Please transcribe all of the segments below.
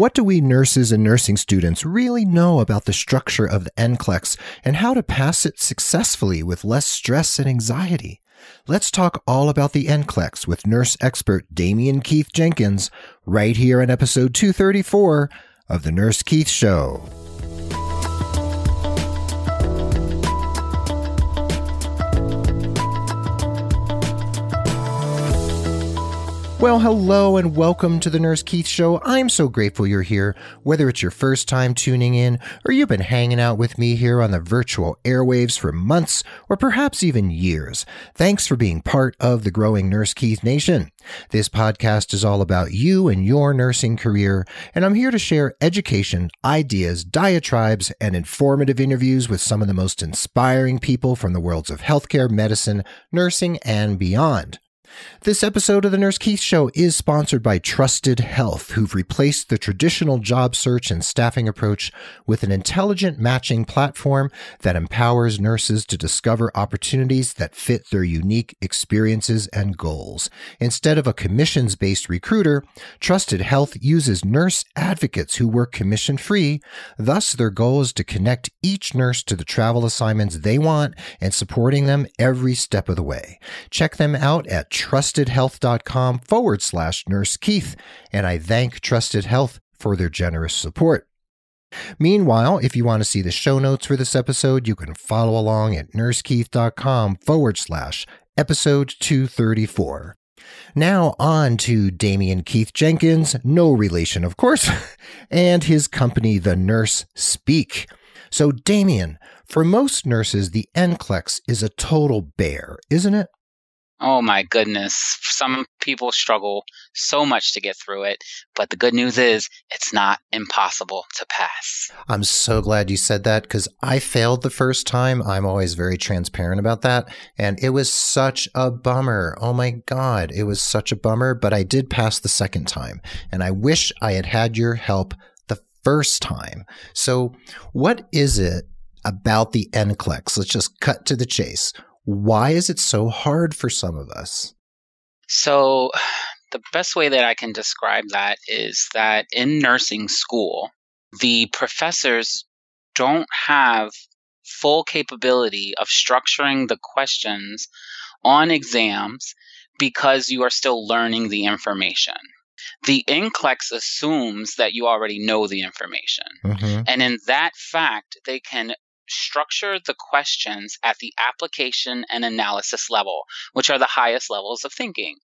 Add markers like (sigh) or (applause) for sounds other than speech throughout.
What do we nurses and nursing students really know about the structure of the NCLEX and how to pass it successfully with less stress and anxiety? Let's talk all about the NCLEX with nurse expert Damian Keith Jenkins right here in episode 234 of The Nurse Keith Show. Well, hello and welcome to the Nurse Keith Show. I'm so grateful you're here, whether it's your first time tuning in or you've been hanging out with me here on the virtual airwaves for months or perhaps even years. Thanks for being part of the growing Nurse Keith Nation. This podcast is all about you and your nursing career, and I'm here to share education, ideas, diatribes, and informative interviews with some of the most inspiring people from the worlds of healthcare, medicine, nursing, and beyond. This episode of the Nurse Keith Show is sponsored by Trusted Health, who've replaced the traditional job search and staffing approach with an intelligent matching platform that empowers nurses to discover opportunities that fit their unique experiences and goals. Instead of a commissions based recruiter, Trusted Health uses nurse advocates who work commission free. Thus, their goal is to connect each nurse to the travel assignments they want and supporting them every step of the way. Check them out at trustedhealth.com forward slash nurse Keith, and I thank Trusted Health for their generous support. Meanwhile, if you want to see the show notes for this episode, you can follow along at nursekeith.com forward slash episode 234. Now on to Damian Keith Jenkins, no relation, of course, (laughs) and his company, The Nurse Speak. So, Damian, for most nurses, the NCLEX is a total bear, isn't it? Oh my goodness. Some people struggle so much to get through it, but the good news is it's not impossible to pass. I'm so glad you said that because I failed the first time. I'm always very transparent about that. And it was such a bummer. Oh my God. It was such a bummer, but I did pass the second time. And I wish I had had your help the first time. So, what is it about the NCLEX? Let's just cut to the chase. Why is it so hard for some of us? So, the best way that I can describe that is that in nursing school, the professors don't have full capability of structuring the questions on exams because you are still learning the information. The NCLEX assumes that you already know the information. Mm-hmm. And in that fact, they can structure the questions at the application and analysis level, which are the highest levels of thinking.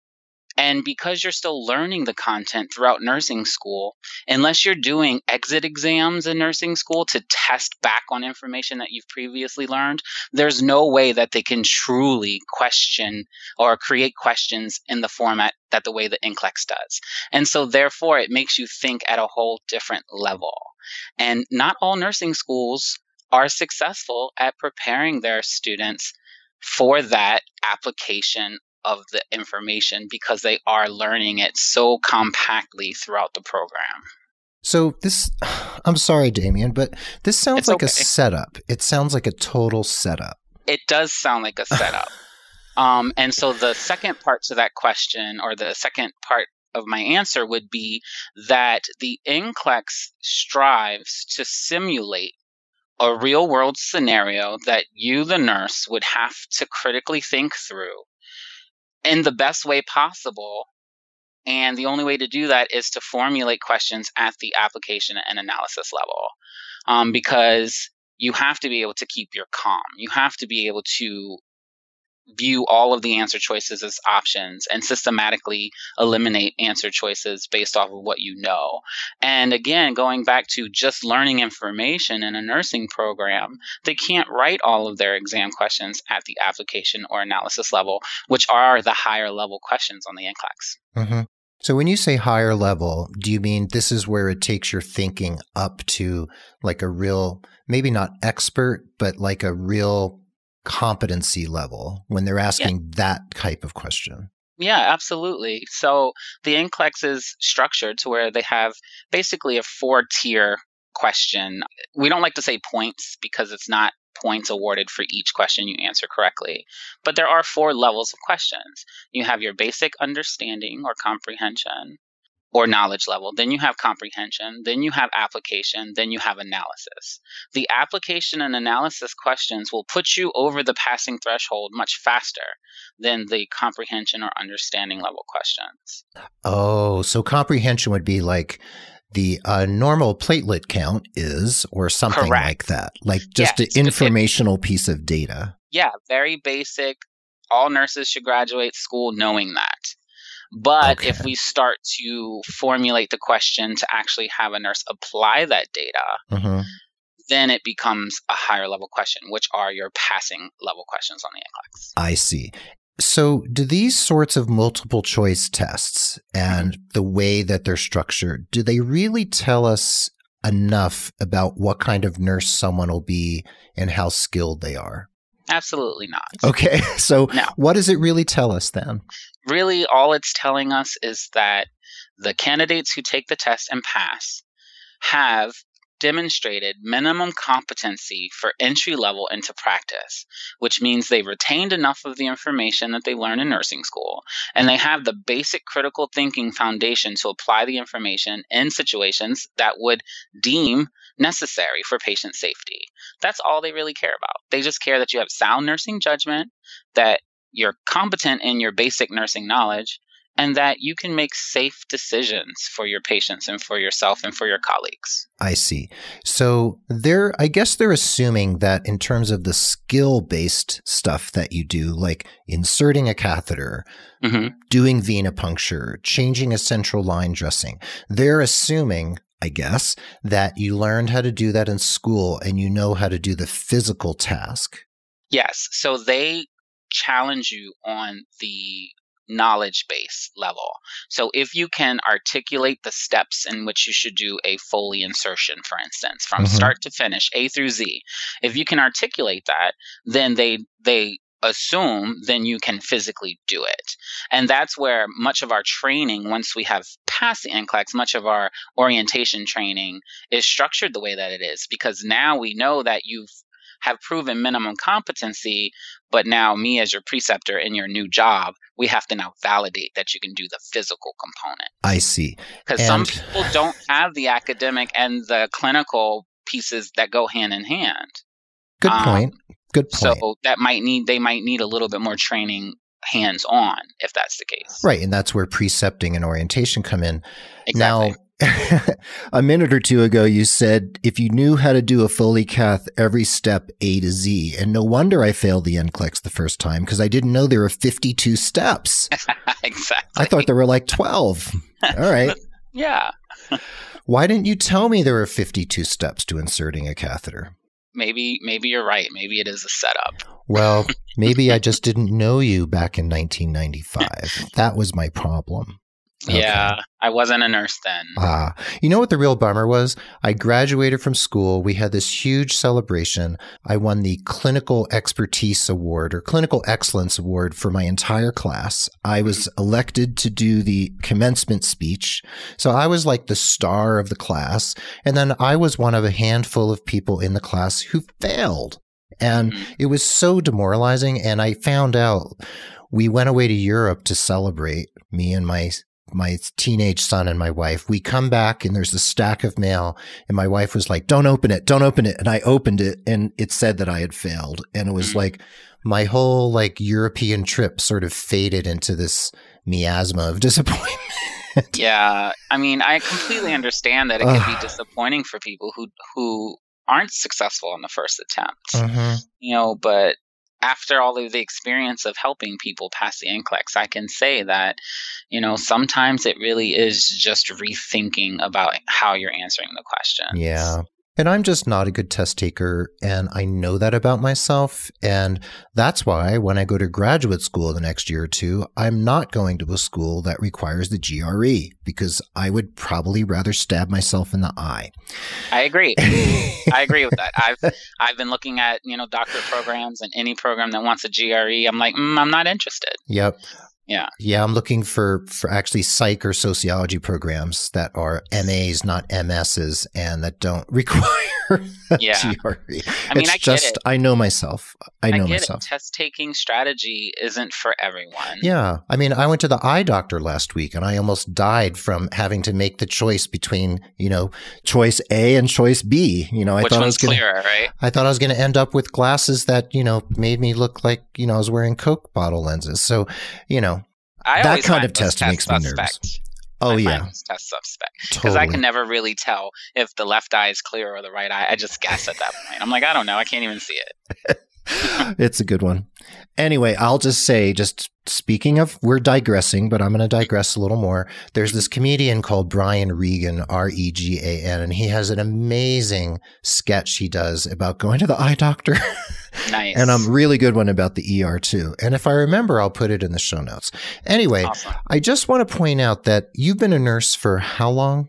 And because you're still learning the content throughout nursing school, unless you're doing exit exams in nursing school to test back on information that you've previously learned, there's no way that they can truly question or create questions in the format that the way the NCLEX does. And so therefore it makes you think at a whole different level. And not all nursing schools are successful at preparing their students for that application of the information because they are learning it so compactly throughout the program. So this (sighs) I'm sorry Damien, but this sounds it's like okay. a setup. It sounds like a total setup. It does sound like a setup. (laughs) um, and so the second part to that question or the second part of my answer would be that the NCLEX strives to simulate a real world scenario that you, the nurse, would have to critically think through in the best way possible. And the only way to do that is to formulate questions at the application and analysis level. Um, because you have to be able to keep your calm. You have to be able to view all of the answer choices as options and systematically eliminate answer choices based off of what you know. And again, going back to just learning information in a nursing program, they can't write all of their exam questions at the application or analysis level, which are the higher level questions on the NCLEX. Mm-hmm. So when you say higher level, do you mean this is where it takes your thinking up to like a real, maybe not expert, but like a real competency level when they're asking yeah. that type of question? Yeah, absolutely. So the NCLEX is structured to where they have basically a four tier question. We don't like to say points because it's not points awarded for each question you answer correctly. But there are four levels of questions. You have your basic understanding or comprehension, or knowledge level, then you have comprehension, then you have application, then you have analysis. The application and analysis questions will put you over the passing threshold much faster than the comprehension or understanding level questions. Oh, so comprehension would be like the uh, normal platelet count is, or something Correct. like that, like just Yes, an informational piece of data. Yeah, very basic. All nurses should graduate school knowing that. But if we start to formulate the question to actually have a nurse apply that data, hmm then it becomes a higher level question, which are your passing level questions on the NCLEX. I see. So, do these sorts of multiple choice tests and the way that they're structured, do they really tell us enough about what kind of nurse someone will be and how skilled they are? Absolutely not. Okay. (laughs) So, No. what does it really tell us then? Really, all it's telling us is that the candidates who take the test and pass have demonstrated minimum competency for entry level into practice, which means they've retained enough of the information that they learned in nursing school, and they have the basic critical thinking foundation to apply the information in situations that would deem necessary for patient safety. That's all they really care about. They just care that you have sound nursing judgment, that you're competent in your basic nursing knowledge, and that you can make safe decisions for your patients and for yourself and for your colleagues. I see. So, they're, I guess they're assuming that in terms of the skill based stuff that you do, like inserting a catheter, hmm doing venipuncture, changing a central line dressing. They're assuming, I guess, that you learned how to do that in school and you know how to do the physical task. Yes. So they challenge you on the knowledge base level. So if you can articulate the steps in which you should do a Foley insertion, for instance, from Mhm. start to finish, A through Z, if you can articulate that, then they they assume then you can physically do it. And that's where much of our training, once we have passed the NCLEX, much of our orientation training is structured the way that it is because now we know that you've have proven minimum competency, but now me as your preceptor in your new job, we have to now validate that you can do the physical component. I see. Because some people don't have the academic and the clinical pieces that go hand in hand. Good Um, point. Good point. So that might need they might need a little bit more training hands on if that's the case. right. And that's where precepting and orientation come in. Exactly. Now, (laughs) a minute or two ago, you said if you knew how to do a Foley cath every step A to Z, and no wonder I failed the NCLEX the first time because I didn't know there were 52 steps. (laughs) exactly. I thought there were like 12. All right. (laughs) yeah. Why didn't you tell me there were 52 steps to inserting a catheter? Maybe maybe you're right. Maybe it is a setup. Well, maybe I just didn't know you back in 1995. That was my problem. Okay. Yeah. I wasn't a nurse then. Ah, you know what the real bummer was? I graduated from school. We had this huge celebration. I won the Clinical Expertise Award or Clinical Excellence Award for my entire class. I was elected to do the commencement speech. So I was like the star of the class. And then I was one of a handful of people in the class who failed. And Mhm. it was so demoralizing. And I found out we went away to Europe to celebrate, me and my my teenage son and my wife. We come back and there's a stack of mail and my wife was like, "Don't open it. Don't open it." And I opened it and it said that I had failed. And it was Mhm. like my whole like European trip sort of faded into this miasma of (laughs) disappointment. Yeah, I mean, I completely understand that it can be disappointing for people who who aren't successful on the first attempt. Mhm. You know, but after all of the experience of helping people pass the NCLEX, I can say that, you know, sometimes it really is just rethinking about how you're answering the question. Yeah. And I'm just not a good test taker. And I know that about myself. And that's why when I go to graduate school the next year or two, I'm not going to a school that requires the GRE because I would probably rather stab myself in the eye. I agree. (laughs) I agree with that. I've I've been looking at you know doctorate programs and any program that wants a GRE. I'm like, mm, I'm not interested. Yep. Yeah. Yeah, I'm looking for for actually psych or sociology programs that are MAs, not MSs, and that don't (laughs) require Yeah. (laughs) GRE. I mean, it's I just. I know myself. I know get myself. it. Test taking strategy isn't for everyone. Yeah. I mean, I went to the eye doctor last week and I almost died from having to make the choice between, you know, choice A and choice B. You know, I Which thought I was going right? I thought I was going to end up with glasses that, you know, made me look like, you know, I was wearing Coke bottle lenses. So, you know, I That kind of testing makes me nervous. Oh I find yeah, test suspect because totally. I can never really tell if the left eye is clear or the right eye. I just guess at that point. I'm like, I don't know. I can't even see it. (laughs) it's a good one. Anyway, I'll just say, just speaking of, we're digressing, but I'm going to digress a little more. There's this comedian called Brian Regan, R E G A N, and he has an amazing sketch he does about going to the eye doctor. Nice. (laughs) and a really good one about the ER too. And if I remember, I'll put it in the show notes. Anyway, awesome. I just want to point out that you've been a nurse for how long?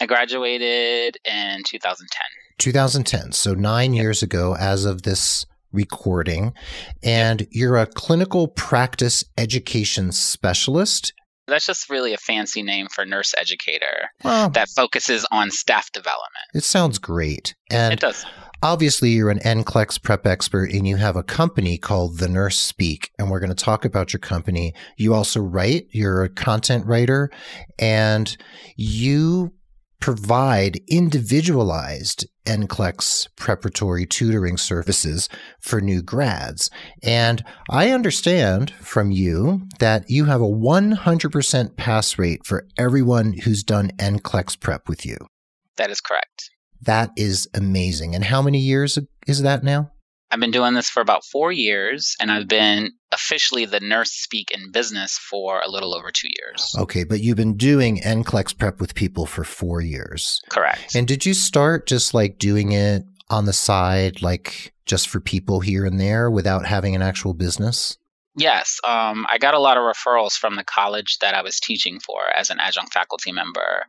I graduated in 2010. 2010. So nine years ago, as of this recording. And you're a clinical practice education specialist. That's just really a fancy name for nurse educator Well, that focuses on staff development. it sounds great. And It does. obviously, you're an NCLEX prep expert and you have a company called The Nurse Speak. And we're going to talk about your company. You also write, you're a content writer, and you provide individualized NCLEX preparatory tutoring services for new grads. And I understand from you that you have a 100% pass rate for everyone who's done NCLEX prep with you. That is correct. That is amazing. And how many years is that now? I've been doing this for about four years, and I've been officially the nurse speak in business for a little over two years. Okay, but you've been doing NCLEX prep with people for four years. Correct. And did you start just like doing it on the side, like just for people here and there without having an actual business? Yes, um, I got a lot of referrals from the college that I was teaching for as an adjunct faculty member.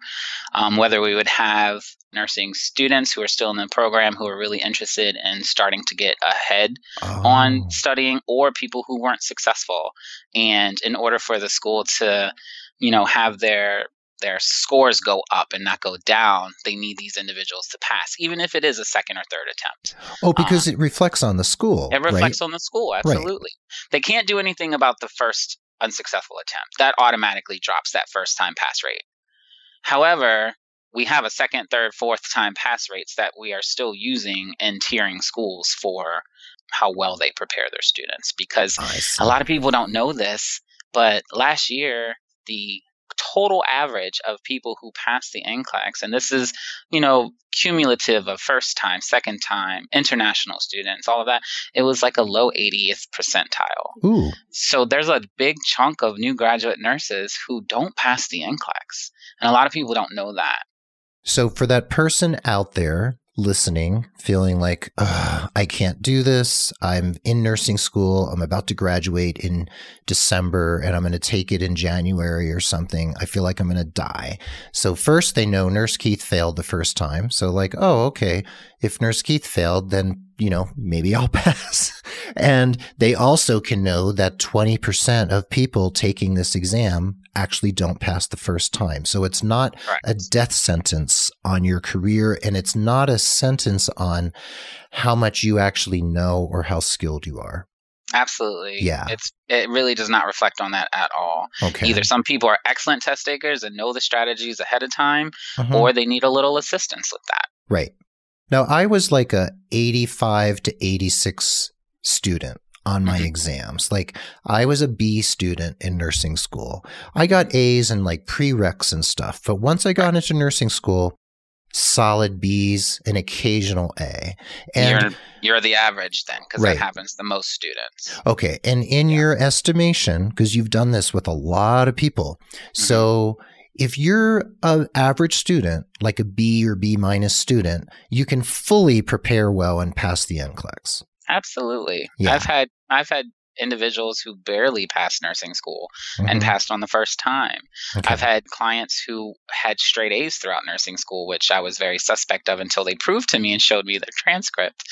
Um, whether we would have nursing students who are still in the program who are really interested in starting to get ahead Oh. on studying, or people who weren't successful. And in order for the school to, you know, have their their scores go up and not go down, they need these individuals to pass, even if it is a second or third attempt. Oh, because um, it reflects on the school. It reflects right? on the school, absolutely. They can't do anything about the first unsuccessful attempt. That automatically drops that first time pass rate. However, we have a second, third, fourth time pass rates that we are still using in tiering schools for how well they prepare their students because a lot of people don't know this, but last year the total average of people who passed the NCLEX, and this is, you know, cumulative of first time, second time, international students, all of that, it was like a low 80th percentile. Ooh, So there's a big chunk of new graduate nurses who don't pass the NCLEX. And a lot of people don't know that. So, for that person out there listening, feeling like, I can't do this, I'm in nursing school, I'm about to graduate in December, and I'm going to take it in January or something, I feel like I'm going to die. So, first, they know Nurse Keith failed the first time. So, like, oh, okay, if Nurse Keith failed, then, you know, maybe I'll (laughs) pass. and they also can know that 20% of people taking this exam actually don't pass the first time. So, it's not Correct. a death sentence on your career and it's not a sentence on how much you actually know or how skilled you are. Absolutely. Yeah. It's it really does not reflect on that at all. Okay. Either some people are excellent test takers and know the strategies ahead of time, Mhm. or they need a little assistance with that. right. Now I was like a 85 to 86 student on my Mhm. exams. Like I was a B student in nursing school. I got A's and like prereqs and stuff, but once I got into nursing school, solid B's, an occasional A. And you're you're the average then, because Right. that happens to most students. Okay. And in Yeah. your estimation, because you've done this with a lot of people, Mm-hmm. so if you're an average student, like a B or B minus student, you can fully prepare well and pass the NCLEX. Absolutely. Yeah. I've had I've had individuals who barely passed nursing school and Mhm. passed on the first time. Okay. I've had clients who had straight A's throughout nursing school, which I was very suspect of until they proved to me and showed me their (laughs) transcript.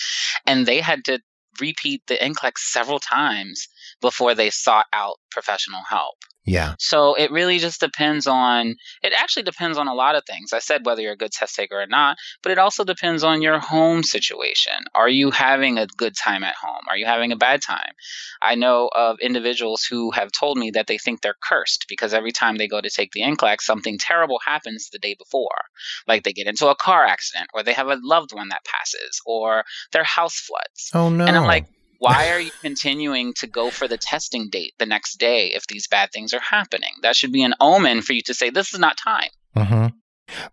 And they had to repeat the NCLEX several times before they sought out professional help. Yeah. So it really just depends on, it actually depends on a lot of things. I said whether you're a good test taker or not, but it also depends on your home situation. Are you having a good time at home? Are you having a bad time? I know of individuals who have told me that they think they're cursed because every time they go to take the NCLEX, something terrible happens the day before. Like they get into a car accident or they have a loved one that passes or their house floods. Oh, no. And I'm like, why (laughs) are you continuing to go for the testing date the next day if these bad things are happening? That should be an omen for you to say, this is not time. hmm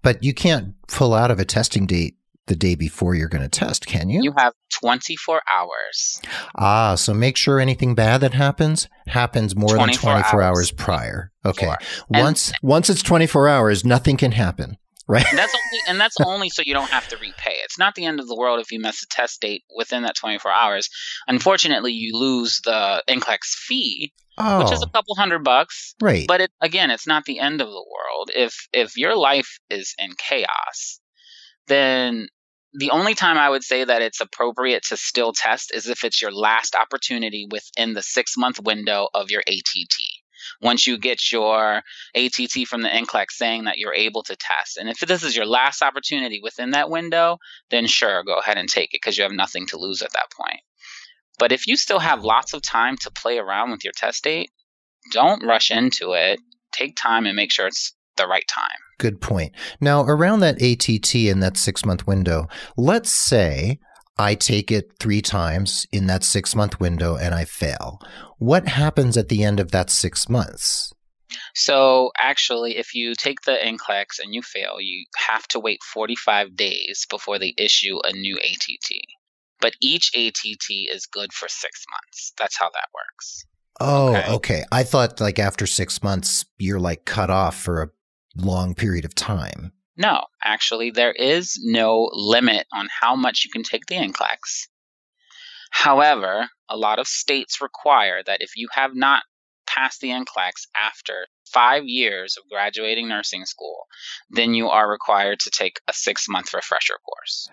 But you can't pull out of a testing date the day before you're going to test, can you? You have 24 hours. Ah, so make sure anything bad that happens happens more than 24 24 hours, hours prior. Okay. Once once it's 24 hours, nothing can happen, right? And that's only and that's (laughs) only so you don't have to repay. It's not the end of the world if you miss a test date within that 24 hours. Unfortunately, you lose the NCLEX fee, Oh, which is a oh. couple hundred bucks. right. But it, again, it's not the end of the world. If if your life is in chaos, then the only time I would say that it's appropriate to still test is if it's your last opportunity within the six month window of your ATT. Once you get your ATT from the NCLEX saying that you're able to test. And if this is your last opportunity within that window, then sure, go ahead and take it because you have nothing to lose at that point. But if you still have lots of time to play around with your test date, don't rush into it. Take time and make sure it's the right time. Good point. Now, around that ATT in that six month window, let's say I take it three times in that six month window and I fail. What happens at the end of that six months? So actually, if you take the NCLEX and you fail, you have to wait 45 days before they issue a new ATT. But each ATT is good for six months. That's how that works. Oh, Okay. okay. I thought like after six months, you're like cut off for a long period of time. No, actually, there is no limit on how much you can take the NCLEX. However, a lot of states require that if you have not passed the NCLEX after five years of graduating nursing school, then you are required to take a six month refresher course.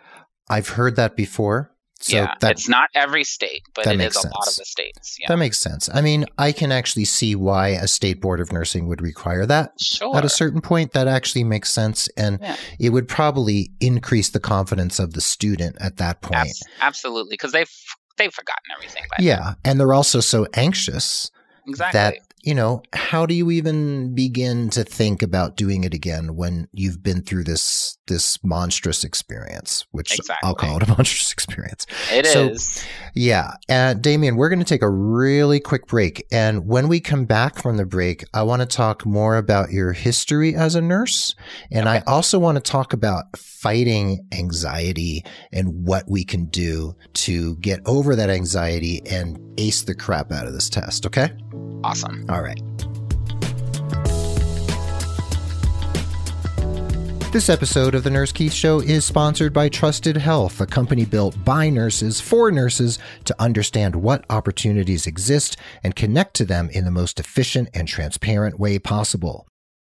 I've heard that before. So yeah, that it's not every state, but it makes a lot of the states. Yeah, that makes sense. I mean, I can actually see why a state board of nursing would require that. sure. At a certain point, that actually makes sense, and Yeah. it would probably increase the confidence of the student at that point. Abs- absolutely, because they've they've forgotten everything. By Yeah, and they're also so anxious exactly. that you know how do you even begin to think about doing it again when you've been through this this monstrous experience which i'll call it a (laughs) monstrous experience? It is. so- yeah uh, damien we're going to take a really quick break and when we come back from the break i want to talk more about your history as a nurse and i also want to talk about fighting anxiety and what we can do to get over that anxiety and ace the crap out of this test okay awesome. all right. This episode of the Nurse Keith Show is sponsored by Trusted Health, a company built by nurses for nurses to understand what opportunities exist and connect to them in the most efficient and transparent way possible.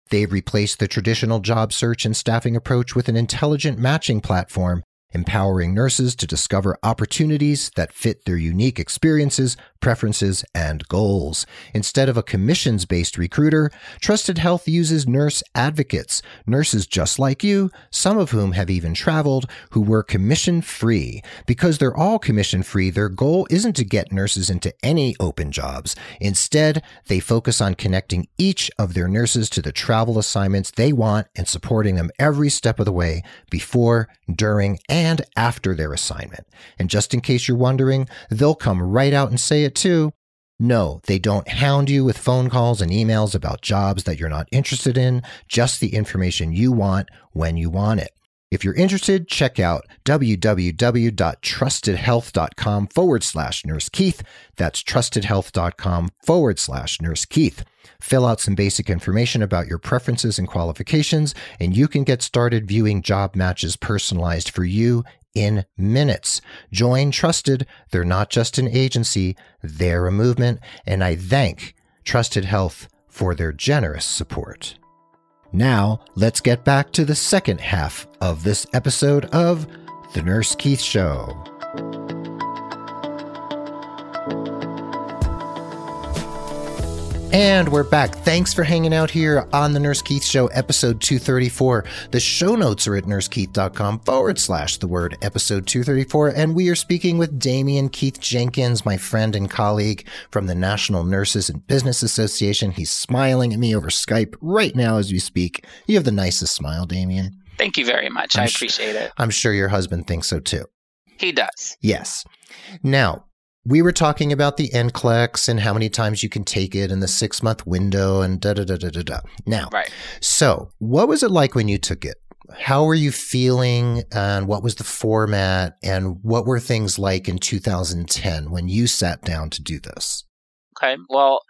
They've replaced the traditional job search and staffing approach with an intelligent matching platform, empowering nurses to discover opportunities that fit their unique experiences, preferences, and goals. Instead of a commissions based recruiter, Trusted Health uses nurse advocates, nurses just like you, some of whom have even traveled, who were commission free. Because they're all commission free, their goal isn't to get nurses into any open jobs. Instead, they focus on connecting each of their nurses to the travel assignments they want and supporting them every step of the way before, during, and after their assignment. And just in case you're wondering, they'll come right out and say it too. No, they don't hound you with phone calls and emails about jobs that you're not interested in, just the information you want when you want it. If you're interested, check out www.trustedhealth.com forward slash nurse Keith. That's trustedhealth.com forward slash nurse Keith. Fill out some basic information about your preferences and qualifications, and you can get started viewing job matches personalized for you in minutes. Join Trusted. They're not just an agency, they're a movement, and I thank Trusted Health for their generous support. Now, let's get back to the second half of this episode of The Nurse Keith Show. And we're back. Thanks for hanging out here on the Nurse Keith Show, episode 234. The show notes are at nursekeith.com forward slash the word episode 234. And we are speaking with Damian Keith Jenkins, my friend and colleague from the National Nurses in Business Association. He's smiling at me over Skype right now as we speak. You have the nicest smile, Damian. Thank you very much. I'm I sh- appreciate it. I'm sure your husband thinks so too. He does. Yes. Now, we were talking about the NCLEX and how many times you can take it in the six month window and da da da da da da. Now, Right. so what was it like when you took it? How were you feeling and what was the format and what were things like in 2010 when you sat down to do this? Okay. Well,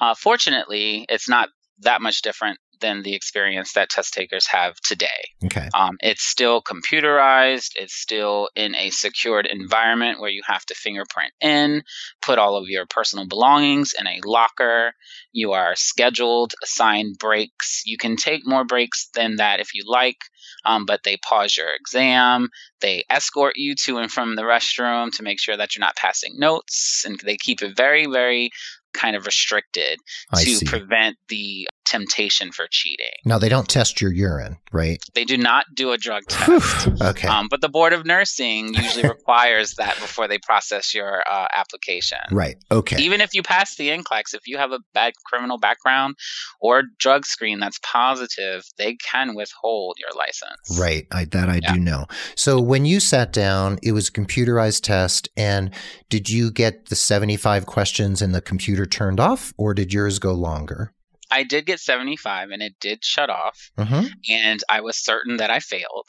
uh, fortunately, it's not that much different than the experience that test takers have today. Okay. Um, it's still computerized. It's still in a secured environment where you have to fingerprint in, put all of your personal belongings in a locker. You are scheduled, assigned breaks. You can take more breaks than that if you like, um, but they pause your exam. They escort you to and from the restroom to make sure that you're not passing notes, and they keep it very, very kind of restricted I to see. prevent the temptation for cheating. now they don't test your urine, right? They do not do a drug test. okay. Um, but the Board of Nursing usually (laughs) requires that before they process your uh, application. right. Okay. Even if you pass the NCLEX, if you have a bad criminal background or drug screen that's positive, they can withhold your license. Right. I, that I Yeah. do know. So when you sat down, it was a computerized test. And did you get the 75 questions and the computer turned off or did yours go longer? I did get 75 and it did shut off, Mm-hmm. and I was certain that I failed.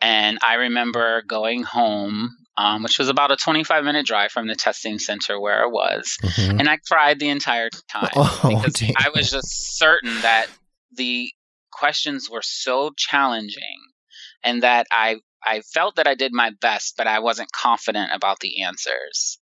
And I remember going home, um, which was about a 25 minute drive from the testing center where I was. hmm and I cried the entire time (laughs) Oh, because damn. I was just certain that the questions were so challenging and that I I felt that I did my best, but I wasn't confident about the answers.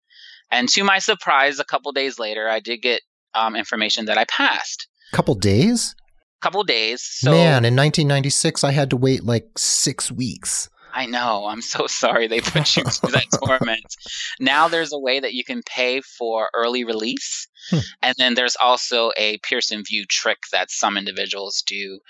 And to my surprise, a couple days later, I did get um, information that I passed. Couple days? Couple days. So Man, in 1996, I had to wait like six weeks. I know. I'm so (laughs) sorry they put you through that (laughs) torment. Now there's a way that you can pay for early release. Hmm. And then there's also a Pearson VUE trick that some individuals do,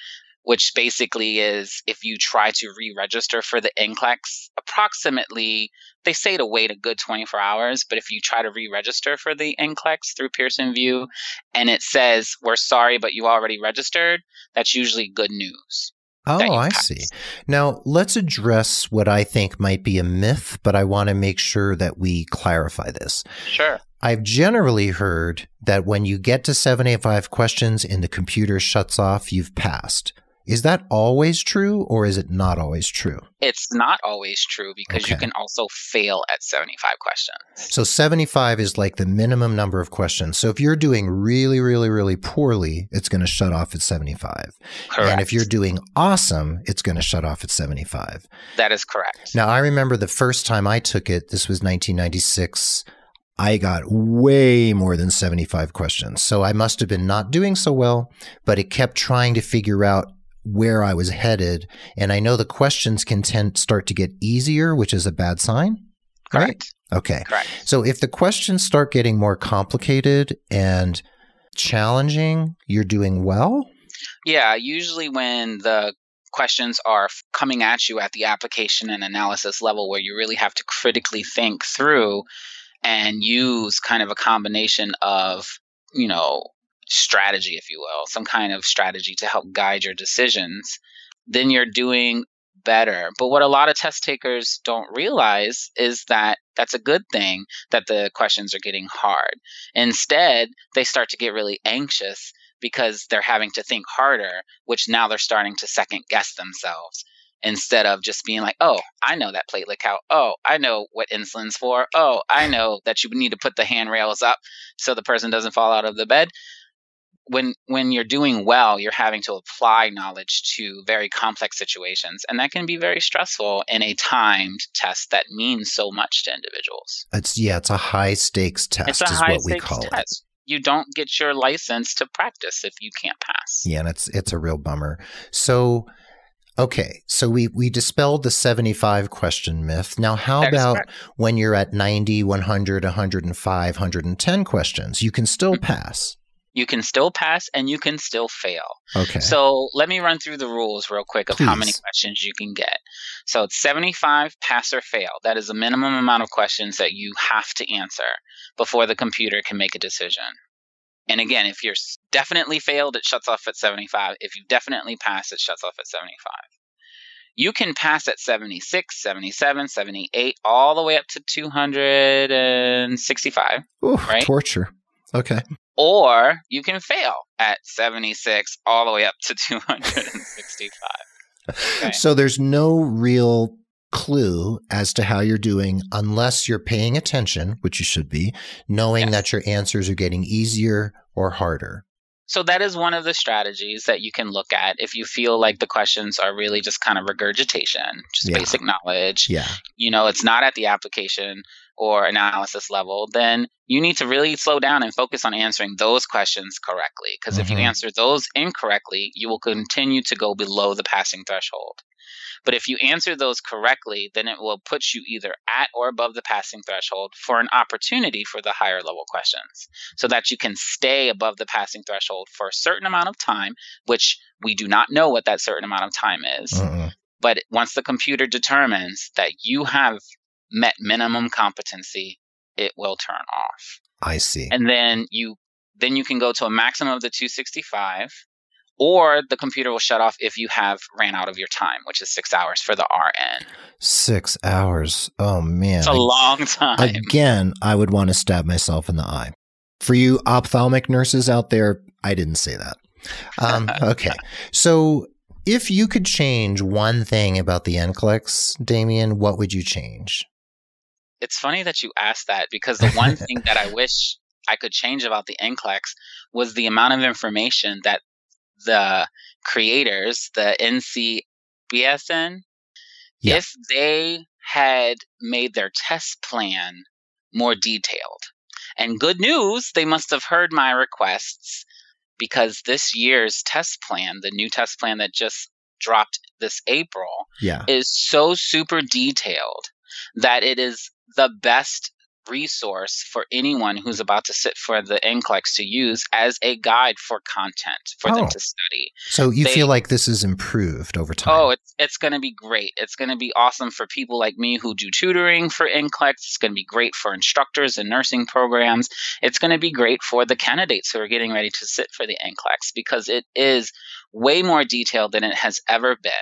which basically is if you try to re register for the NCLEX, approximately, they say to wait a good 24 hours. But if you try to re register for the NCLEX through Pearson VUE and it says, we're sorry, but you already registered, that's usually good news. Oh, I see. Now, let's address what I think might be a myth, but I want to make sure that we clarify this. Sure. I've generally heard that when you get to 75 questions and the computer shuts off, you've passed. Is that always true or is it not always true? It's not always true because you can also fail at 75 questions. So 75 is like the minimum number of questions. So if you're doing really, really, really poorly, it's going to shut off at 75. Correct. And if you're doing awesome, it's going to shut off at 75. that is correct. Now, I remember the first time I took it, this was 1996. I got way more than 75 questions. So I must have been not doing so well, but it kept trying to figure out where I was headed. And I know the questions can tend start to get easier, which is a bad sign. right? Correct. Okay. Correct. So if the questions start getting more complicated and challenging, you're doing well. Yeah, usually when the questions are coming at you at the application and analysis level where you really have to critically think through and use kind of a combination of, you know, strategy, if you will, some kind of strategy to help guide your decisions, then you're doing better. But what a lot of test takers don't realize is that that's a good thing that the questions are getting hard. Instead, they start to get really anxious because they're having to think harder, which now they're starting to second guess themselves instead of just being like, oh, I know that platelet count. Oh, I know what insulin's for. Oh, I know that you need to put the handrails up so the person doesn't fall out of the bed. When when you're doing well, you're having to apply knowledge to very complex situations, and that can be very stressful in a timed test that means so much to individuals. It's yeah, it's a high stakes test It's a is high what we stakes call it. test. You don't get your license to practice if you can't pass. Yeah, and it's it's a real bummer. So okay, so we we dispelled the 75 question myth. Now how That about when you're at 90, 100, 105, 110 questions? You can still Mm-hmm. pass. You can still pass and you can still fail. Okay. So let me run through the rules real quick of how many questions you can get. So it's 75 pass or fail. That is the minimum amount of questions that you have to answer before the computer can make a decision. And again, if you're definitely failed, it shuts off at 75. If you definitely pass, it shuts off at 75. You can pass at 76, 77, 78, all the way up to 265 Ooh, right? torture. Okay. Or you can fail at 76 all the way up to (laughs) 265 (laughs) Okay. So there's no real clue as to how you're doing unless you're paying attention, which you should be, knowing Yes. that your answers are getting easier or harder. so that is one of the strategies that you can look at if you feel like the questions are really just kind of regurgitation just Yeah. basic knowledge Yeah. you know it's not at the application or analysis level then you need to really slow down and focus on answering those questions correctly because if you Mhm. answer those incorrectly you will continue to go below the passing threshold But if you answer those correctly, then it will put you either at or above the passing threshold for an opportunity for the higher level questions so that you can stay above the passing threshold for a certain amount of time, which we do not know what that certain amount of time is. Mm-mm. But once the computer determines that you have met minimum competency, it will turn off. I see. And then you then you can go to a maximum of the 265 or the computer will shut off if you have ran out of your time, which is 6 hours for the RN. Six hours. Oh man. It's a long time. Again, I would want to stab myself in the eye. For you ophthalmic nurses out there, I didn't say that. Um, (laughs) okay. So if you could change one thing about the NCLEX, Damien, what would you change? It's funny that you asked that because the one thing that I (laughs) wish I could change about the NCLEX was the amount of information that the creators, the NCSBN, Yeah. if they had made their test plan more detailed. And good news, they must have heard my requests because this year's test plan, the new test plan that just dropped this April, Yeah. is so super detailed that it is the best resource for anyone who's about to sit for the NCLEX to use as a guide for content for Oh. them to study. So you They- feel like this is improved over time? Oh, it's it's going to be great. It's going to be awesome for people like me who do tutoring for NCLEX. It's going to be great for instructors and nursing programs. It's going to be great for the candidates who are getting ready to sit for the NCLEX because it is way more detailed than it has ever been.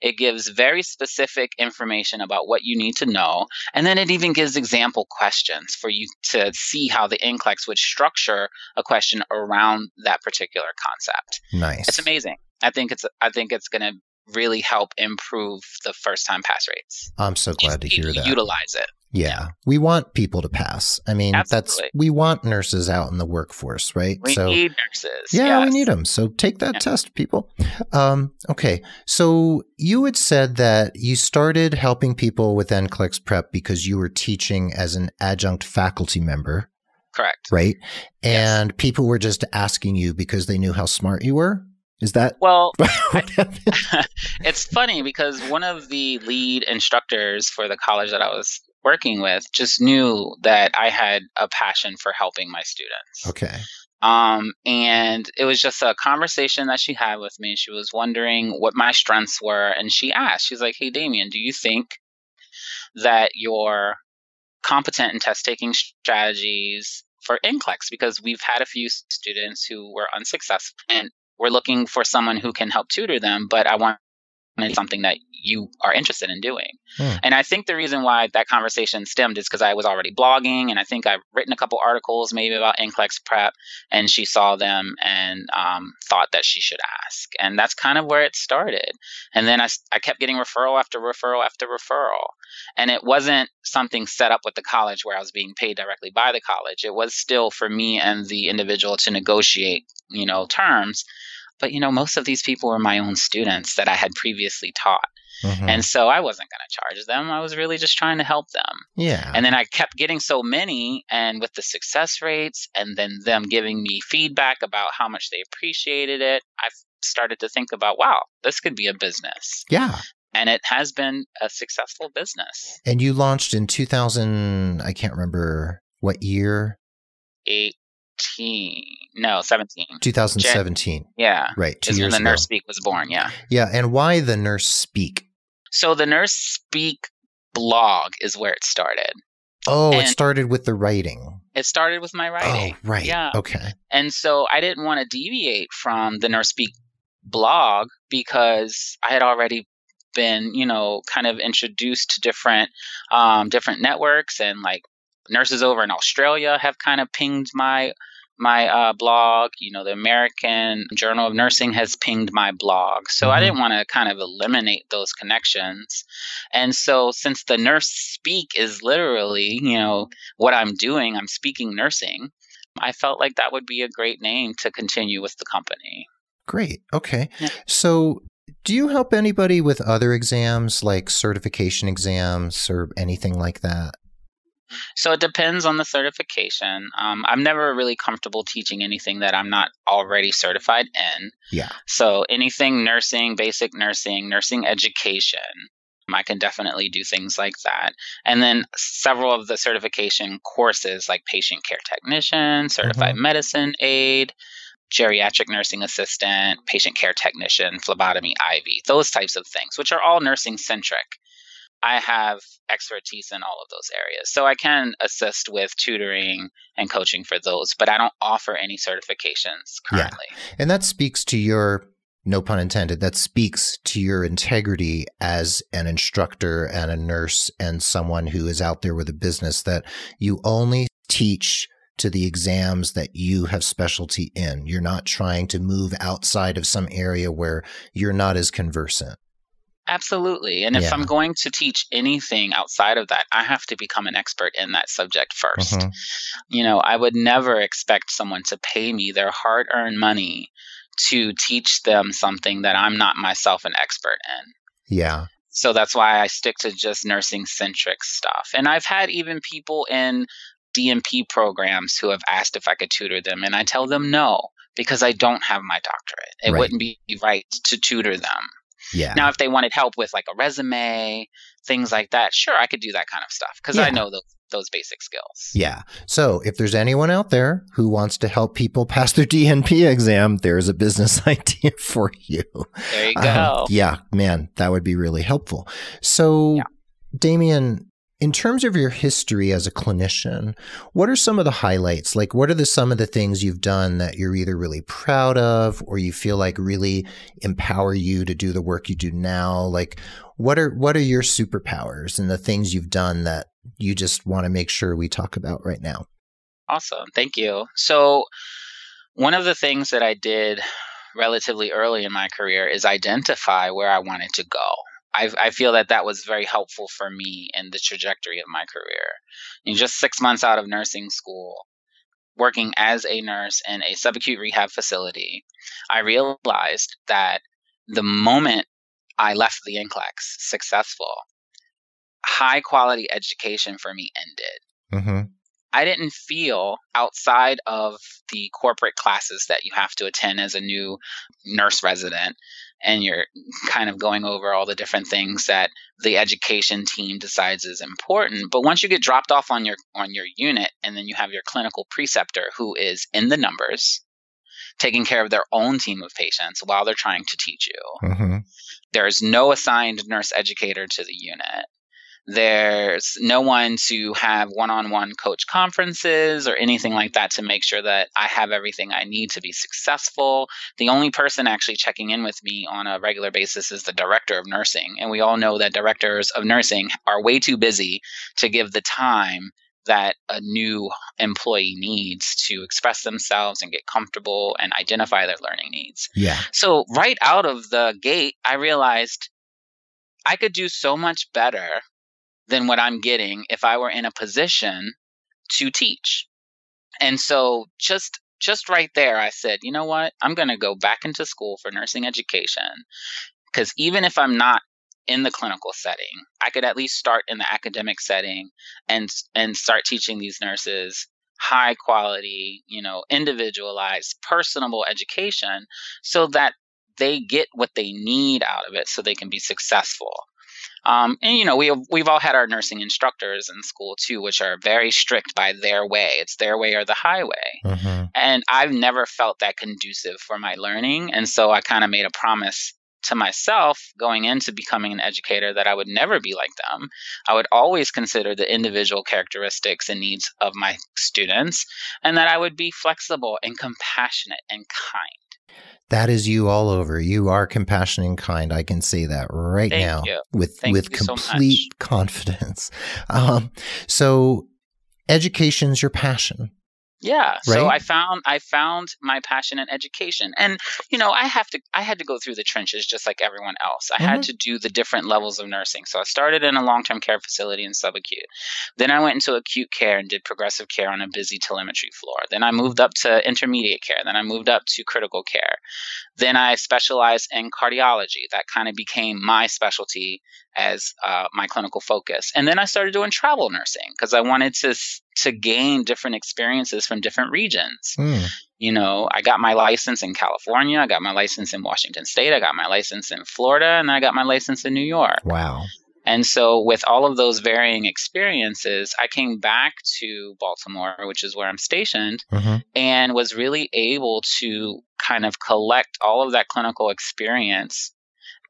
It gives very specific information about what you need to know, and then it even gives example questions for you to see how the NCLEX would structure a question around that particular concept nice. it's amazing. I think it's I think it's going to really help improve the first time pass rates. I'm so glad to hear you that. Utilize it. Yeah. We want people to pass. I mean, that's we want nurses out in the workforce, right? We so need nurses. Yeah, we need them. So take that Yeah. test, people. Um, okay. So you had said that you started helping people with NCLEX prep because you were teaching as an adjunct faculty member, Correct. right? Yes. And people were just asking you because they knew how smart you were. Is that (laughs) Well, (laughs) it's funny because one of the lead instructors for the college that I was working with just knew that I had a passion for helping my students. Okay. Um, and it was just a conversation that she had with me. She was wondering what my strengths were, and she asked, she's like, "Hey, Damien, do you think that you're competent in test taking strategies for NCLEX? Because we've had a few students who were unsuccessful, and we're looking for someone who can help tutor them. But I want something that you are interested in doing." Hmm. And I think the reason why that conversation stemmed is because I was already blogging, and I think I've written a couple articles maybe about NCLEX prep and she saw them and um, thought that she should ask. And that's kind of where it started. And then I, I kept getting referral after referral after referral. And it wasn't something set up with the college where I was being paid directly by the college. It was still for me and the individual to negotiate, you know, terms. But, you know, most of these people were my own students that I had previously taught. Mhm. And so I wasn't going to charge them. I was really just trying to help them. yeah. And then I kept getting so many, and with the success rates, and then them giving me feedback about how much they appreciated it, I started to think about, wow, this could be a business. yeah. And it has been a successful business. And you launched in 2000, I can't remember what year. Eight, No, 17. 2017. Yeah. Right. Two is years when the ago. Nurse Speak was born. Yeah. Yeah. And why the Nurse Speak? So the Nurse Speak blog is where it started. Oh, it started with the writing. It started with my writing. Oh, right. Yeah. Okay. And so I didn't want to deviate from the Nurse Speak blog because I had already been, you know, kind of introduced to different um, different networks and like nurses over in Australia have kind of pinged my my uh, blog. You know, the American Journal of Nursing has pinged my blog. So I Mhm. didn't want to kind of eliminate those connections. And so since the nurse speak is literally, you know, what I'm doing, I'm speaking nursing. I felt like that would be a great name to continue with the company. Great. Okay. Yeah. So, do you help anybody with other exams like certification exams or anything like that? So it depends on the certification. Um, I'm never really comfortable teaching anything that I'm not already certified in. Yeah. So anything nursing, basic nursing, nursing education, I can definitely do things like that. And then several of the certification courses like patient care technician, certified medicine aide, geriatric nursing assistant, patient care technician, phlebotomy IV, those types of things, which are all nursing centric. I have expertise in all of those areas. So I can assist with tutoring and coaching for those, but I don't offer any certifications currently. Yeah. And that speaks to your, no pun intended, that speaks to your integrity as an instructor and a nurse and someone who is out there with a business that you only teach to the exams that you have specialty in. You're not trying to move outside of some area where you're not as conversant. Absolutely. And if Yeah. I'm going to teach anything outside of that, I have to become an expert in that subject 1st Mhm. You know, I would never expect someone to pay me their hard earned money to teach them something that I'm not myself an expert in. Yeah. So that's why I stick to just nursing centric stuff. And I've had even people in DNP programs who have asked if I could tutor them, and I tell them no because I don't have my doctorate. It Right. wouldn't be right to tutor them. Yeah. Now, if they wanted help with like a resume, things like that, sure, I could do that kind of stuff because I know those those basic skills. Yeah. So if there's anyone out there who wants to help people pass their (laughs) DNP exam, there's a business (laughs) idea for you. There you Um, go. yeah, man, that would be really helpful. So, Yeah. Damien, in terms of your history as a clinician, what are some of the highlights? Like, what are the some of the things you've done that you're either really proud of or you feel like really empower you to do the work you do now? Like, what are what are your superpowers and the things you've done that you just want to make sure we talk about right now? Awesome. Thank you. So, one of the things that I did relatively early in my career is identify where I wanted to go. I, I feel that that was very helpful for me in the trajectory of my career. In just six months out of nursing school, working as a nurse in a subacute rehab facility, I realized that the moment I left the NCLEX successful, high quality education for me ended. Mm-hmm. I didn't feel outside of the corporate classes that you have to attend as a new nurse resident and you're kind of going over all the different things that the education team decides is important but once you get dropped off on your on your unit and then you have your clinical preceptor who is in the numbers taking care of their own team of patients while they're trying to teach you Mm-hmm. there's no assigned nurse educator to the unit. There's no one to have one on one coach conferences or anything like that to make sure that I have everything I need to be successful. The only person actually checking in with me on a regular basis is the director of nursing. And we all know that directors of nursing are way too busy to give the time that a new employee needs to express themselves and get comfortable and identify their learning needs. Yeah. So right out of the gate, I realized I could do so much better than what I'm getting if I were in a position to teach. And so just just right there I said, you know what? I'm going to go back into school for nursing education cuz even if I'm not in the clinical setting, I could at least start in the academic setting and and start teaching these nurses high quality, you know, individualized, personable education so that they get what they need out of it so they can be successful. Um, and you know, we have, we've all had our nursing instructors in school too, which are very strict by their way. It's their way or the highway. Mm-hmm. And I've never felt that conducive for my learning, and so I kind of made a promise to myself going into becoming an educator that I would never be like them. I would always consider the individual characteristics and needs of my students, and that I would be flexible and compassionate and kind. That is you all over. You are compassionate and kind. I can say that right Thank now you. with Thank with complete so (laughs) confidence. Um, so, education's your passion. Yeah. Right? So I found I found my passion in education. And you know, I have to I had to go through the trenches just like everyone else. I mm-hmm. had to do the different levels of nursing. So I started in a long-term care facility in subacute. Then I went into acute care and did progressive care on a busy telemetry floor. Then I moved up to intermediate care. Then I moved up to critical care. Then I specialized in cardiology. That kind of became my specialty as uh, my clinical focus. And then I started doing travel nursing because I wanted to to gain different experiences from different regions. Mm. You know, I got my license in California, I got my license in Washington State, I got my license in Florida, and then I got my license in New York. Wow. And so, with all of those varying experiences, I came back to Baltimore, which is where I'm stationed, mm-hmm. and was really able to kind of collect all of that clinical experience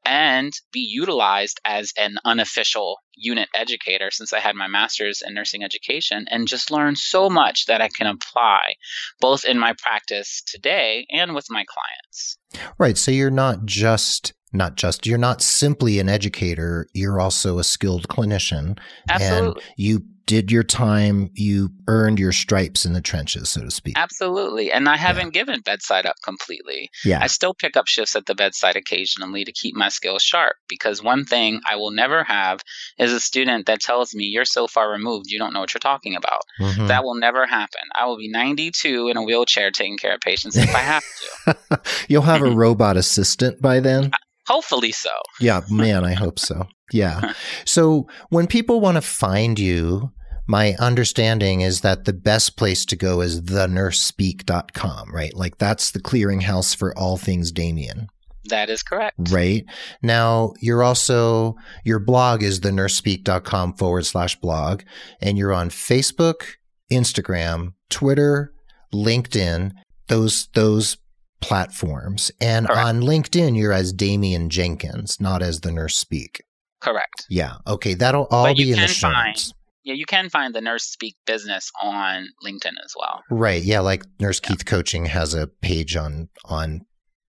and be utilized as an unofficial unit educator since I had my master's in nursing education and just learned so much that I can apply both in my practice today and with my clients. Right. So you're not just not just you're not simply an educator you're also a skilled clinician Absolutely. and you did your time, you earned your stripes in the trenches, so to speak. Absolutely. And I haven't yeah. given bedside up completely. Yeah. I still pick up shifts at the bedside occasionally to keep my skills sharp because one thing I will never have is a student that tells me you're so far removed you don't know what you're talking about. Mm-hmm. That will never happen. I will be 92 in a wheelchair taking care of patients if I have to. (laughs) You'll have a (laughs) robot assistant by then? Hopefully so. Yeah, man, I hope so. Yeah. so when people want to find you, my understanding is that the best place to go is thenursespeak.com, right? Like that's the clearinghouse for all things Damien. That is correct. Right. Now, you're also, your blog is thenursespeak.com forward slash blog, and you're on Facebook, Instagram, Twitter, LinkedIn, those, those platforms. And correct. on LinkedIn, you're as Damien Jenkins, not as the nurse speak. Correct. Yeah. Okay. That'll all but be in the show notes yeah, you can find the Nurse Speak business on LinkedIn as well. Right. Yeah, like Nurse yeah. Keith Coaching has a page on on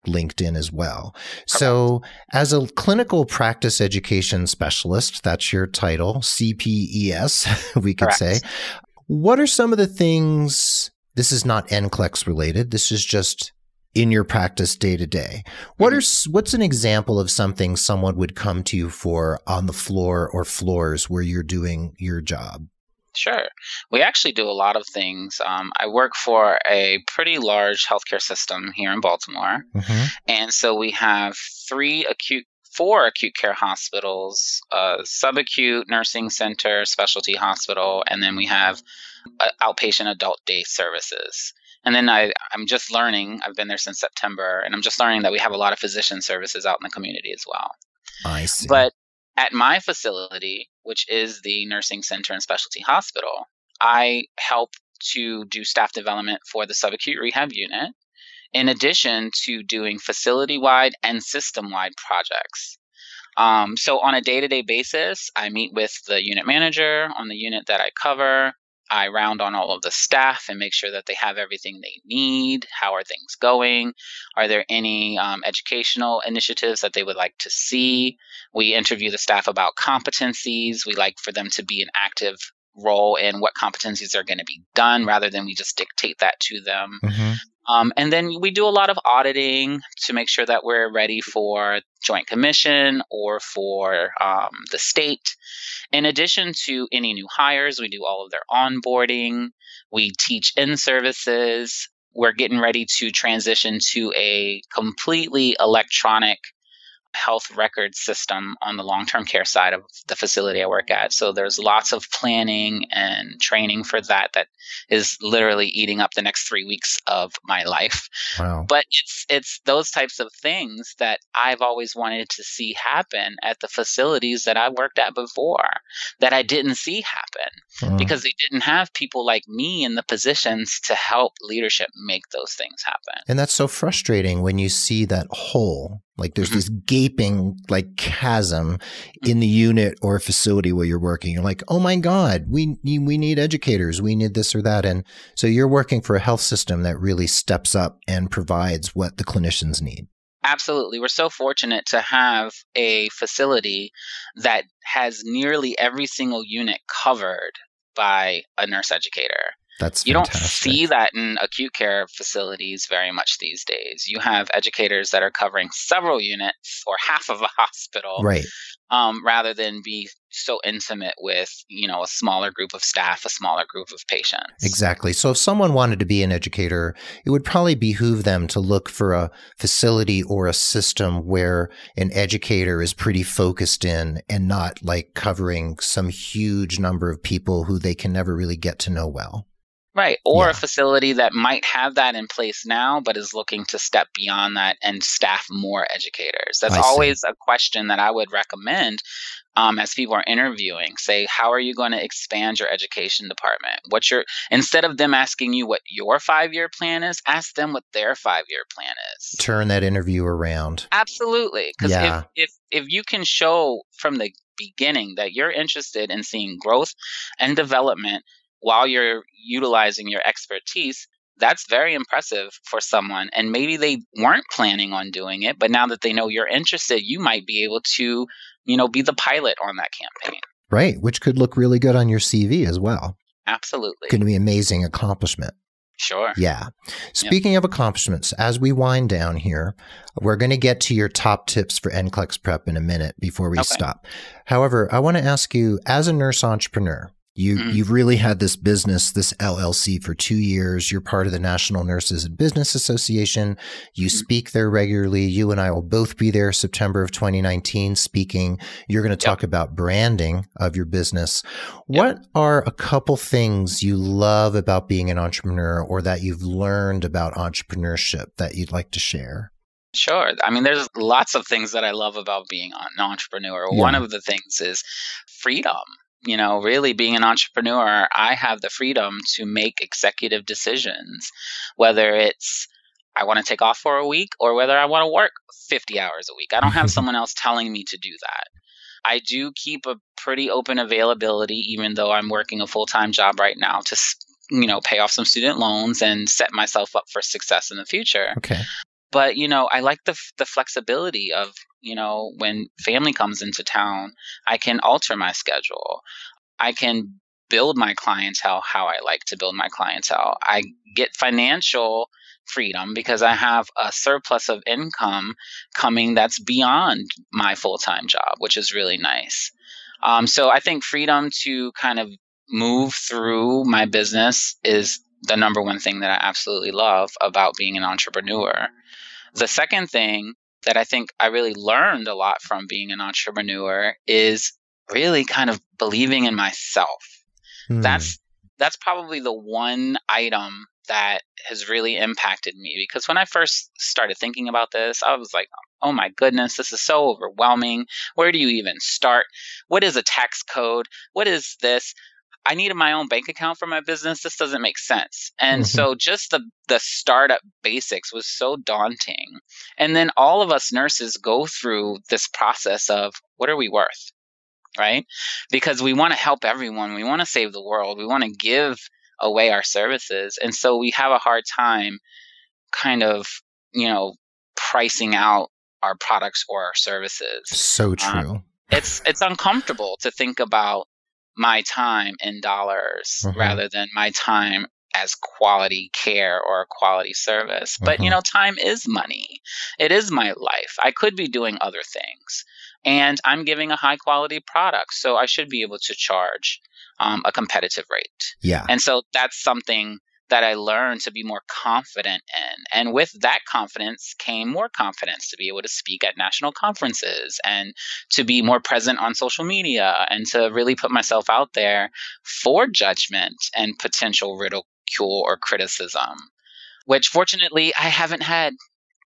LinkedIn as well. Correct. So, as a clinical practice education specialist, that's your title, CPES, (laughs) we could Correct. say. What are some of the things? This is not NCLEX related. This is just in your practice day to day. What mm-hmm. are what's an example of something someone would come to you for on the floor or floors where you're doing your job? Sure. We actually do a lot of things. Um, I work for a pretty large healthcare system here in Baltimore. Mm-hmm. And so we have three acute, four acute care hospitals, a subacute nursing center, specialty hospital, and then we have uh, outpatient adult day services. And then I, I'm just learning, I've been there since September, and I'm just learning that we have a lot of physician services out in the community as well. I see. But at my facility, which is the nursing center and specialty hospital, I help to do staff development for the subacute rehab unit, in addition to doing facility wide and system wide projects. Um, so, on a day to day basis, I meet with the unit manager on the unit that I cover. I round on all of the staff and make sure that they have everything they need. How are things going? Are there any um, educational initiatives that they would like to see? We interview the staff about competencies. We like for them to be an active role in what competencies are going to be done rather than we just dictate that to them. Mm-hmm. Um, and then we do a lot of auditing to make sure that we're ready for Joint Commission or for um, the state. In addition to any new hires, we do all of their onboarding. We teach in services. We're getting ready to transition to a completely electronic health record system on the long term care side of the facility I work at. So there's lots of planning and training for that that is literally eating up the next three weeks of my life. Wow. But it's it's those types of things that I've always wanted to see happen at the facilities that I worked at before that I didn't see happen Mm. because they didn't have people like me in the positions to help leadership make those things happen. And that's so frustrating when you see that hole. Like there's Mhm. this gaping like chasm in the unit or facility where you're working. You're like, oh my God, we need, we need educators. We need this or that. And so you're working for a health system that really steps up and provides what the clinicians need. Absolutely. We're so fortunate to have a facility that has nearly every single unit covered by a nurse educator. That's You don't see that in acute care facilities very much these days. You have educators that are covering several units or half of a (laughs) hospital Right. um, rather than be so intimate with, you know, a smaller group of staff, a smaller group of patients. Exactly. So if someone wanted to be an educator, it would probably behoove them to look for a facility or a system where an educator is pretty focused in and not like covering some huge number of people who they can never really get to know well. Right. Or Yeah. a facility that might have that in place now, but is looking to step beyond that and staff more educators. That's I see. always a question that I would recommend um, as people are interviewing. Say, how are you going to expand your education department? What's your, instead of them asking you what your five year plan is, ask them what their five year plan is. Turn that interview around. Absolutely. Because Yeah. if, if, if you can show from the beginning that you're interested in seeing growth and development while you're utilizing your expertise, that's very impressive for someone. And maybe they weren't planning on doing it, but now that they know you're interested, you might be able to, you know, be the pilot on that campaign. Right. Which could look really good on your CV as well. Absolutely. Going to be amazing accomplishment. Sure. Yeah. Speaking of accomplishments, as we wind down here, we're going to get to your top tips for NCLEX prep in a minute before we Okay. stop. However, I want to ask you, as a nurse entrepreneur, you, Mhm. you've really had this business, this LLC for two years. You're part of the National Nurses in Business Association. You Mhm. speak there regularly. You and I will both be there September of 2019 speaking. You're going to talk about branding of your business. What are a couple things you love about being an entrepreneur or that you've learned about entrepreneurship that you'd like to share? Sure. I mean, there's lots of things that I love about being an entrepreneur. Yeah. One of the things is freedom. You know, really being an entrepreneur, I have the freedom to make executive decisions, whether it's I want to take off for a week or whether I want to work 50 hours a week. I don't have (laughs) someone else telling me to do that. I do keep a pretty open availability, even though I'm working a full time job right now to, you know, pay off some student loans and set myself up for success in the future Okay. But you know i like the the flexibility of you know when family comes into town i can alter my schedule. I can build my clientele how i like to build my clientele. I get financial freedom because i have a surplus of income coming that's beyond my full-time job which is really nice. Um, so i think freedom to kind of move through my business is the number one thing that i absolutely love about being an entrepreneur the second thing that I think I really learned a lot from being an entrepreneur is really kind of believing in myself. Hmm. That's that's probably the one item that has really impacted me because when I first started thinking about this, I was like, "Oh my goodness, this is so overwhelming. Where do you even start? What is a tax code? What is this?" I needed my own bank account for my business. This doesn't make sense. And Mhm. so just the the startup basics was so daunting. And then all of us nurses go through this process of what are we worth? Right? Because we want to help everyone. We want to save the world. We want to give away our services. And so we have a hard time kind of, you know, pricing out our products or our services so true. it's it's uncomfortable to think about my time in dollars Mhm. rather than my time as quality care or a quality service. But you Mhm. know, time is money. It is my life. I could be doing other things, and I'm giving a high quality product, so I should be able to charge um, a competitive rate. yeah. And so that's something that I learned to be more confident in. And with that confidence came more confidence to be able to speak at national conferences and to be more present on social media and to really put myself out there for judgment and potential ridicule or criticism, which fortunately I haven't had.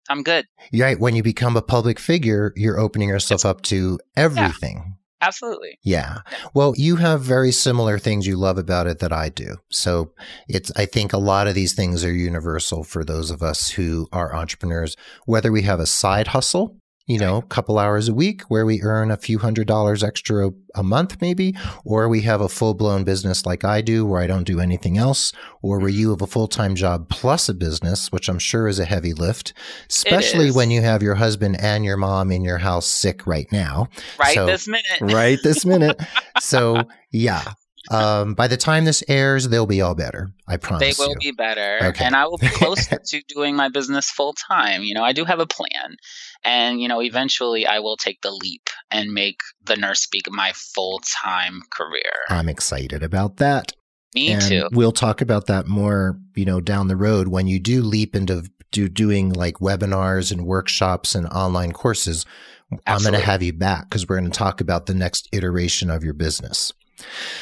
I'm good. Right. When you become a public figure, you're opening yourself up to everything. Absolutely. Yeah. Well, you have very similar things you love about it that I do. So it's, I think a lot of these things are universal for those of us who are entrepreneurs, whether we have a side hustle you know, a couple hours a week where we earn a few hundred dollars extra a month, maybe, or we have a full blown business like I do where I don't do anything else, or where you have a full time job plus a business, which I'm sure is a heavy lift, especially when you have your husband and your mom in your house sick right now. Right so, this minute. right this minute. (laughs) so, yeah, um, by the time this airs, they'll be all better. I promise. They will you. be better, okay. and I will be close (laughs) to doing my business full time. You know, I do have a plan, and you know, eventually, I will take the leap and make the nurse speak my full time career. I'm excited about that. Me and too. We'll talk about that more, you know, down the road when you do leap into do doing like webinars and workshops and online courses. Absolutely. I'm going to have you back because we're going to talk about the next iteration of your business.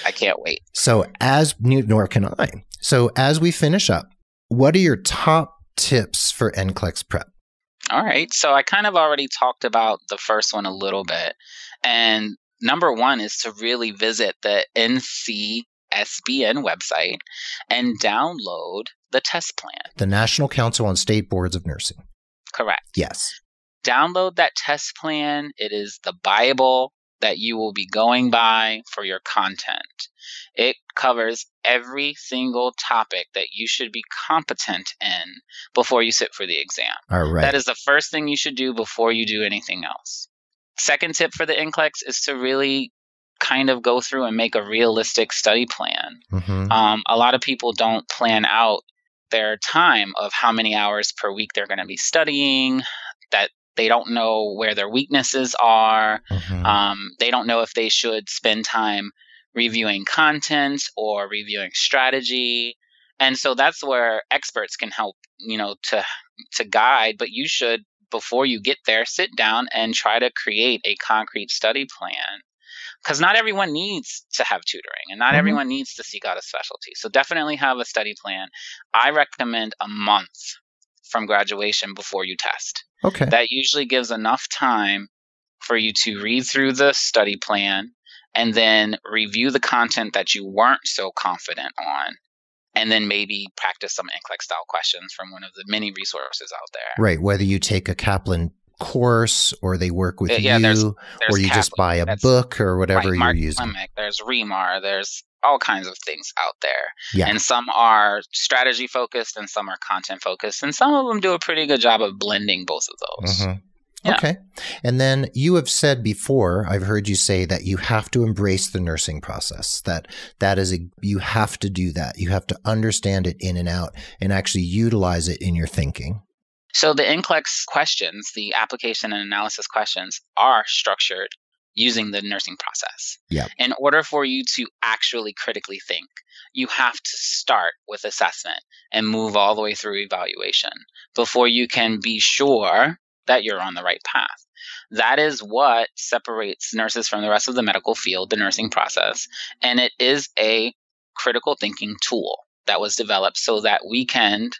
I can't wait. So, as nor can I. So, as we finish up, what are your top tips for NCLEX prep? All right. So, I kind of already talked about the first one a little bit. And number one is to really visit the NCSBN website and download the test plan. The National Council on State Boards of Nursing. Correct. Yes. Download that test plan. It is the Bible that you will be going by for your content. It covers every single topic that you should be competent in before you sit for the exam. All right. That is the first thing you should do before you do anything else. Second tip for the NCLEX is to really kind of go through and make a realistic study plan. Mm-hmm. Um, a lot of people don't plan out their time of how many hours per week they're going to be studying, that they don't know where their weaknesses are. Mm-hmm. Um, they don't know if they should spend time reviewing content or reviewing strategy. And so that's where experts can help, you know, to to guide. But you should, before you get there, sit down and try to create a concrete study plan. Because not everyone needs to have tutoring and not mm-hmm. everyone needs to seek out a specialty. So definitely have a study plan. I recommend a month from graduation before you test. Okay. That usually gives enough time for you to read through the study plan and then review the content that you weren't so confident on and then maybe practice some NCLEX style questions from one of the many resources out there. Right. Whether you take a Kaplan course or they work with uh, yeah, you there's, there's or you Kaplan, just buy a book or whatever right, you're using. Klimek, there's Remar, there's all kinds of things out there. Yeah. And some are strategy focused and some are content focused. And some of them do a pretty good job of blending both of those. Mm-hmm. Yeah. Okay. And then you have said before, I've heard you say that you have to embrace the nursing process. That that is a you have to do that. You have to understand it in and out and actually utilize it in your thinking. So the NCLEX questions, the application and analysis questions are structured using the nursing process. Yeah. In order for you to actually critically think, you have to start with assessment and move all the way through evaluation before you can be sure that you're on the right path. That is what separates nurses from the rest of the medical field, the nursing process. And it is a critical thinking tool that was developed so that we can,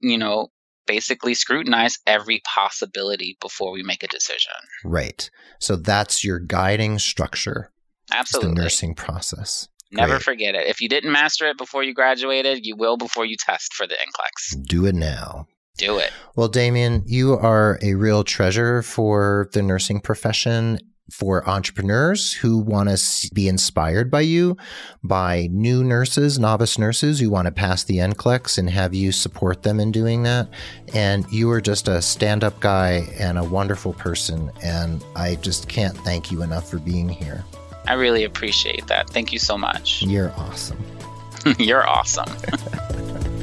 you know, basically scrutinize every possibility before we make a decision. Right. So that's your guiding structure. Absolutely. the nursing process. Never Great. forget it. If you didn't master it before you graduated, you will before you test for the NCLEX. Do it now. Do it. Well, Damien, you are a real treasure for the nursing profession for entrepreneurs who want to be inspired by you, by new nurses, novice nurses who want to pass the NCLEX and have you support them in doing that. And you are just a stand up guy and a wonderful person. And I just can't thank you enough for being here. I really appreciate that. Thank you so much. You're awesome. (laughs) You're awesome. (laughs)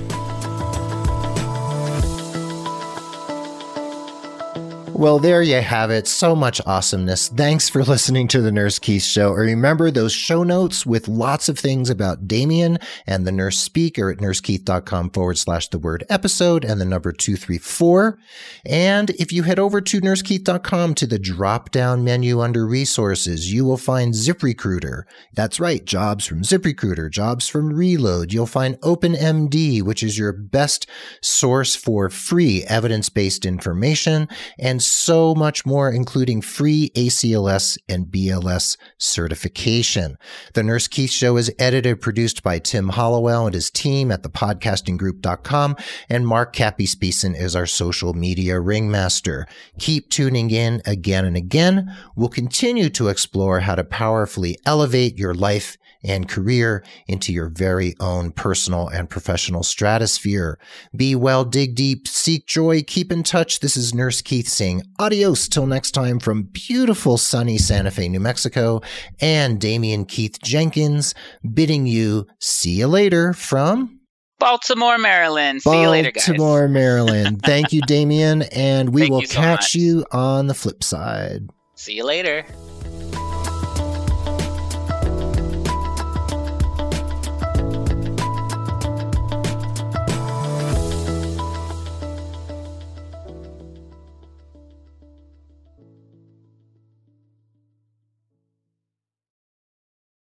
Well, there you have it. So much awesomeness. Thanks for (laughs) listening to the Nurse Keith Show. Remember those show notes with lots of things about Damien and the nurse speaker at nursekeith.com forward slash the word episode and the number 234. And if you head over to nursekeith.com to the drop down menu under resources, you will find ZipRecruiter. That's right. Jobs from ZipRecruiter, jobs from Reload. You'll find OpenMD, which is your best source for free evidence based information and so much more, including free ACLS and BLS certification. The Nurse Keith Show is edited, produced by Tim Hollowell and his team at thepodcastinggroup.com, and Mark Cappy Speeson is our social media ringmaster. Keep tuning in again and again. We'll continue to explore how to powerfully elevate your life and career into your very own personal and professional stratosphere. Be well, dig deep, seek joy, keep in touch. This is Nurse Keith saying adios till next time from beautiful sunny Santa Fe, New Mexico, and Damien Keith Jenkins bidding you see you later from Baltimore, Maryland. See Baltimore, you later, guys. Baltimore, Maryland. (laughs) Thank you, Damien, and we Thank will you so catch much. you on the flip side. See you later.